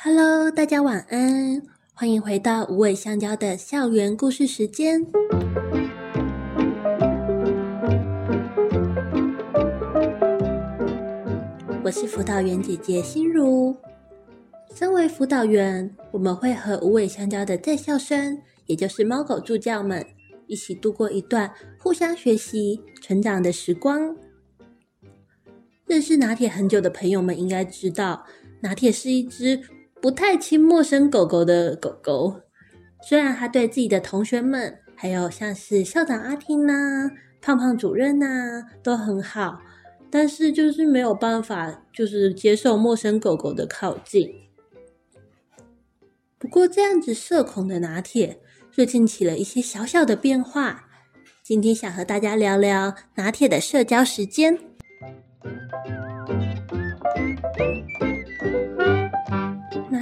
Hello，大家晚安，欢迎回到无尾香蕉的校园故事时间。我是辅导员姐姐心如。身为辅导员，我们会和无尾香蕉的在校生，也就是猫狗助教们，一起度过一段互相学习、成长的时光。认识拿铁很久的朋友们应该知道，拿铁是一只不太亲陌生狗狗的狗狗。虽然他对自己的同学们，还有像是校长阿婷呐、胖胖主任呐、都很好，但是就是没有办法，就是接受陌生狗狗的靠近。不过这样子社恐的拿铁，最近起了一些小小的变化。今天想和大家聊聊拿铁的社交时间。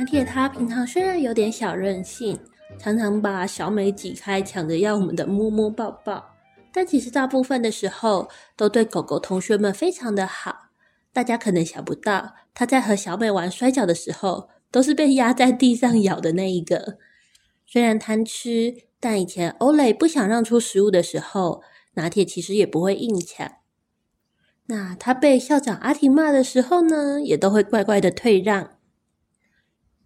铁他平常虽然有点小任性，常常把小美挤开，抢着要我们的摸摸抱抱，但其实大部分的时候都对狗狗同学们非常的好。大家可能想不到，他在和小美玩摔跤的时候，都是被压在地上咬的那一个。虽然贪吃，但以前欧蕾不想让出食物的时候，拿铁其实也不会硬抢。那他被校长阿婷骂的时候呢，也都会乖乖的退让。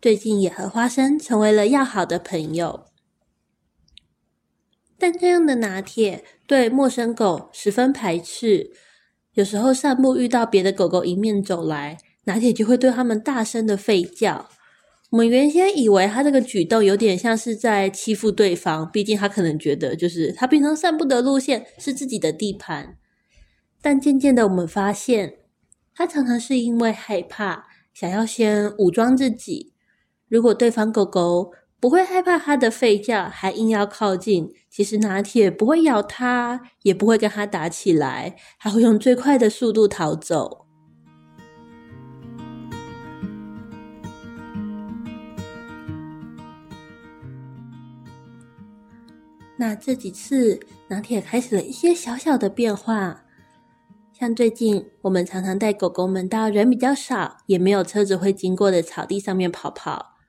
最近也和花生成为了要好的朋友，但这样的拿铁对陌生狗十分排斥。有时候散步遇到别的狗狗迎面走来，拿铁就会对他们大声的吠叫。我们原先以为他这个举动有点像是在欺负对方，毕竟他可能觉得就是他平常散步的路线是自己的地盘。但渐渐的，我们发现，他常常是因为害怕，想要先武装自己。如果对方狗狗不会害怕它的吠叫，还硬要靠近，其实拿铁不会咬它，也不会跟它打起来，还会用最快的速度逃走。那这几次，拿铁开始了一些小小的变化。像最近，我们常常带狗狗们到人比较少，也没有车子会经过的草地上面跑跑。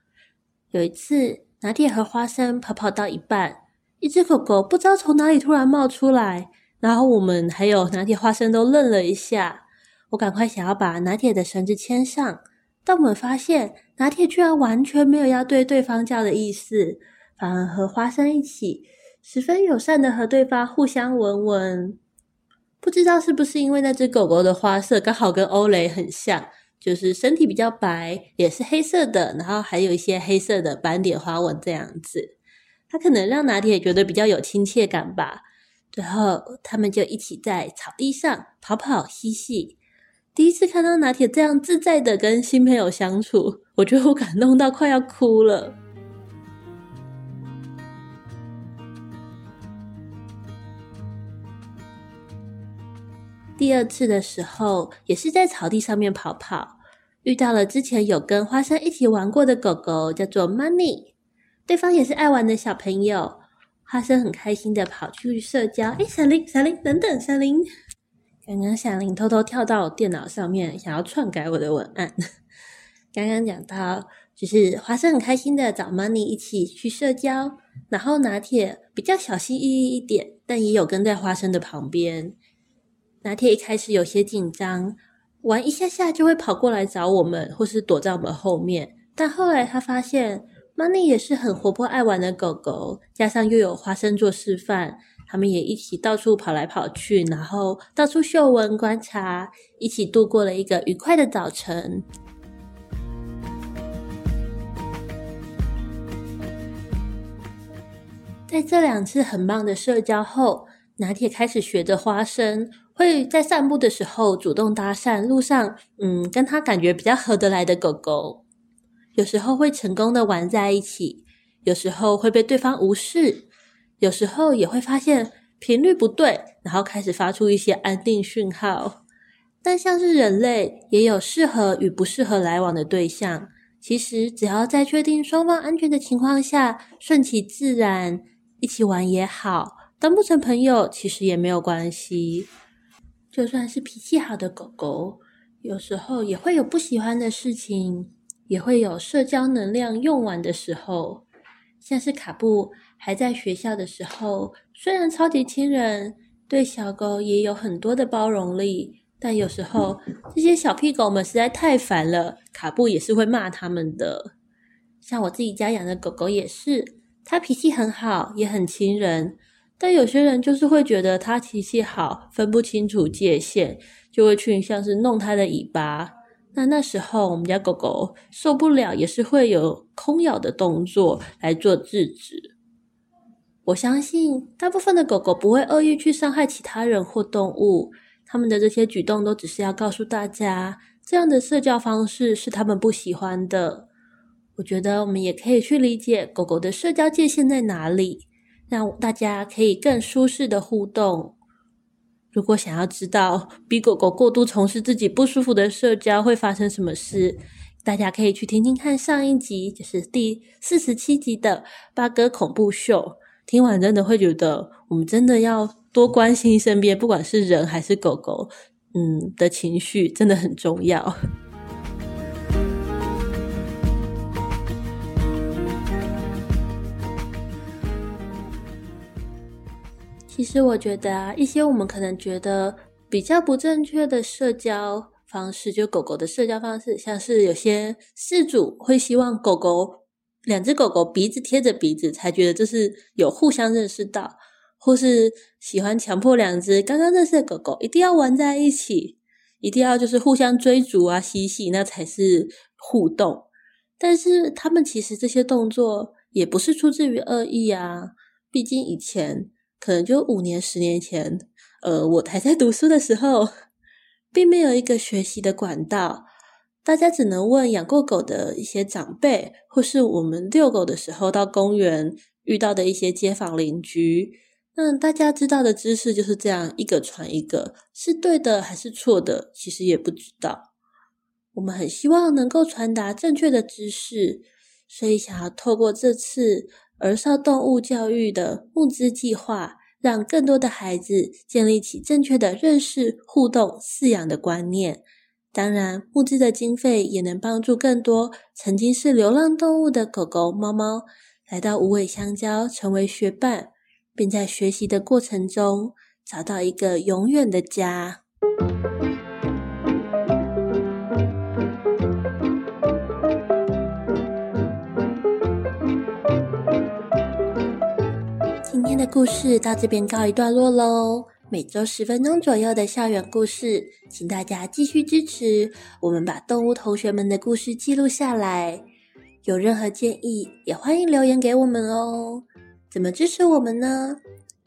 有一次，拿铁和花生跑跑到一半，一只狗狗不知道从哪里突然冒出来，然后我们还有拿铁、花生都愣了一下。我赶快想要把拿铁的绳子牵上，但我们发现拿铁居然完全没有要对对方叫的意思，反而和花生一起，十分友善的和对方互相闻闻。不知道是不是因为那只狗狗的花色刚好跟欧蕾很像，就是身体比较白，也是黑色的，然后还有一些黑色的斑点花纹这样子，它可能让拿铁觉得比较有亲切感吧。最后，他们就一起在草地上跑跑嬉戏。第一次看到拿铁这样自在的跟新朋友相处，我觉得我感动到快要哭了。第二次的时候，也是在草地上面跑跑，遇到了之前有跟花生一起玩过的狗狗，叫做 Money，对方也是爱玩的小朋友。花生很开心的跑去社交，诶，小林，小林，等等，小林，刚刚小林偷偷跳到我电脑上面，想要篡改我的文案。刚刚讲到，就是花生很开心的找 Money 一起去社交，然后拿铁比较小心翼翼一点，但也有跟在花生的旁边。拿铁一开始有些紧张，玩一下下就会跑过来找我们，或是躲在我们后面。但后来他发现，Money 也是很活泼爱玩的狗狗，加上又有花生做示范，他们也一起到处跑来跑去，然后到处嗅闻观察，一起度过了一个愉快的早晨。在这两次很棒的社交后，拿铁开始学着花生。会在散步的时候主动搭讪路上，嗯，跟他感觉比较合得来的狗狗，有时候会成功的玩在一起，有时候会被对方无视，有时候也会发现频率不对，然后开始发出一些安定讯号。但像是人类，也有适合与不适合来往的对象。其实只要在确定双方安全的情况下，顺其自然，一起玩也好，当不成朋友，其实也没有关系。就算是脾气好的狗狗，有时候也会有不喜欢的事情，也会有社交能量用完的时候。像是卡布还在学校的时候，虽然超级亲人，对小狗也有很多的包容力，但有时候这些小屁狗们实在太烦了，卡布也是会骂他们的。像我自己家养的狗狗也是，它脾气很好，也很亲人，但有些人就是会觉得它脾气好，分不清楚界限，就会去像是弄它的尾巴。那那时候我们家狗狗受不了，也是会有空咬的动作来做制止。我相信大部分的狗狗不会恶意去伤害其他人或动物，他们的这些举动都只是要告诉大家，这样的社交方式是他们不喜欢的。我觉得我们也可以去理解狗狗的社交界限在哪里，让大家可以更舒适的互动。如果想要知道逼狗狗过度从事自己不舒服的社交会发生什么事，大家可以去听听看上一集，就是第四十七集的八哥恐怖秀。听完真的会觉得，我们真的要多关心身边，不管是人还是狗狗，嗯，的情绪真的很重要。其实我觉得啊，一些我们可能觉得比较不正确的社交方式，就狗狗的社交方式，像是有些饲主会希望狗狗两只狗狗鼻子贴着鼻子，才觉得这是有互相认识到，或是喜欢强迫两只刚刚认识的狗狗一定要玩在一起，一定要就是互相追逐啊嬉戏，那才是互动。但是他们其实这些动作也不是出自于恶意啊，毕竟以前。可能就五年、十年前，呃，我还在读书的时候，并没有一个学习的管道，大家只能问养过狗的一些长辈，或是我们遛狗的时候到公园遇到的一些街坊邻居。那大家知道的知识就是这样，一个传一个，是对的还是错的，其实也不知道。我们很希望能够传达正确的知识，所以想要透过这次。儿少动物教育的募资计划，让更多的孩子建立起正确的认识、互动、饲养的观念。当然，募资的经费也能帮助更多曾经是流浪动物的狗狗、猫猫来到无尾香蕉，成为学伴，并在学习的过程中找到一个永远的家。今天的故事到这边告一段落喽。每周十分钟左右的校园故事，请大家继续支持我们，把动物同学们的故事记录下来。有任何建议，也欢迎留言给我们哦。怎么支持我们呢？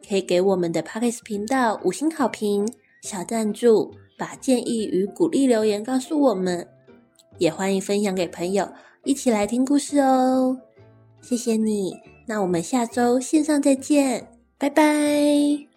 可以给我们的 Podcast 频道五星好评、小赞助，把建议与鼓励留言告诉我们。也欢迎分享给朋友，一起来听故事哦。谢谢你。那我们下周线上再见。拜拜。